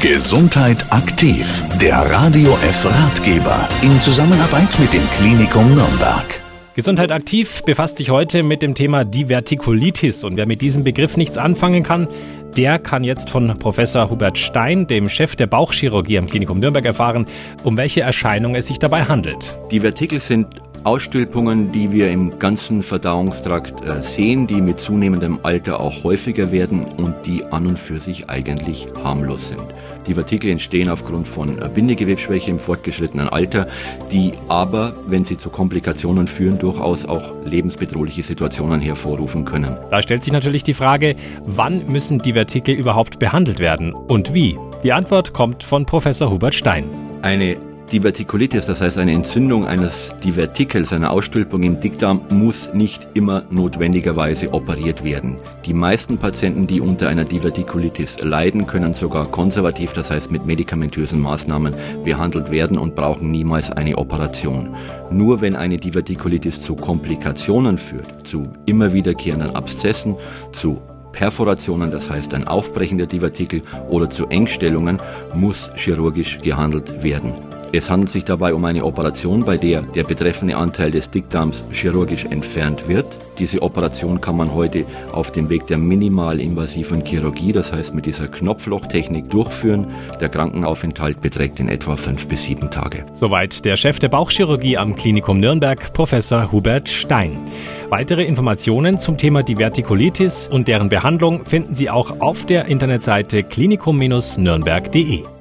Gesundheit aktiv, der Radio F Ratgeber in Zusammenarbeit mit dem Klinikum Nürnberg. Gesundheit aktiv befasst sich heute mit dem Thema Divertikulitis und wer mit diesem Begriff nichts anfangen kann, der kann jetzt von Professor Hubert Stein, dem Chef der Bauchchirurgie am Klinikum Nürnberg, erfahren, um welche Erscheinung es sich dabei handelt. Die Vertikel sind Ausstülpungen, die wir im ganzen Verdauungstrakt äh, sehen, die mit zunehmendem Alter auch häufiger werden und die an und für sich eigentlich harmlos sind. Die Vertikel entstehen aufgrund von äh, Bindegewebsschwäche im fortgeschrittenen Alter, die aber, wenn sie zu Komplikationen führen, durchaus auch lebensbedrohliche Situationen hervorrufen können. Da stellt sich natürlich die Frage, wann müssen die Vertikel überhaupt behandelt werden und wie? Die Antwort kommt von Professor Hubert Stein. Eine Divertikulitis, das heißt eine Entzündung eines Divertikels, einer Ausstülpung im Dickdarm, muss nicht immer notwendigerweise operiert werden. Die meisten Patienten, die unter einer Divertikulitis leiden, können sogar konservativ, das heißt mit medikamentösen Maßnahmen behandelt werden und brauchen niemals eine Operation. Nur wenn eine Divertikulitis zu Komplikationen führt, zu immer wiederkehrenden Abszessen, zu Perforationen, das heißt ein Aufbrechen der Divertikel oder zu Engstellungen, muss chirurgisch gehandelt werden. Es handelt sich dabei um eine Operation, bei der der betreffende Anteil des Dickdarms chirurgisch entfernt wird. Diese Operation kann man heute auf dem Weg der minimalinvasiven Chirurgie, das heißt mit dieser Knopflochtechnik, durchführen. Der Krankenaufenthalt beträgt in etwa fünf bis sieben Tage. Soweit der Chef der Bauchchirurgie am Klinikum Nürnberg, Professor Hubert Stein. Weitere Informationen zum Thema Divertikulitis und deren Behandlung finden Sie auch auf der Internetseite klinikum-nürnberg.de.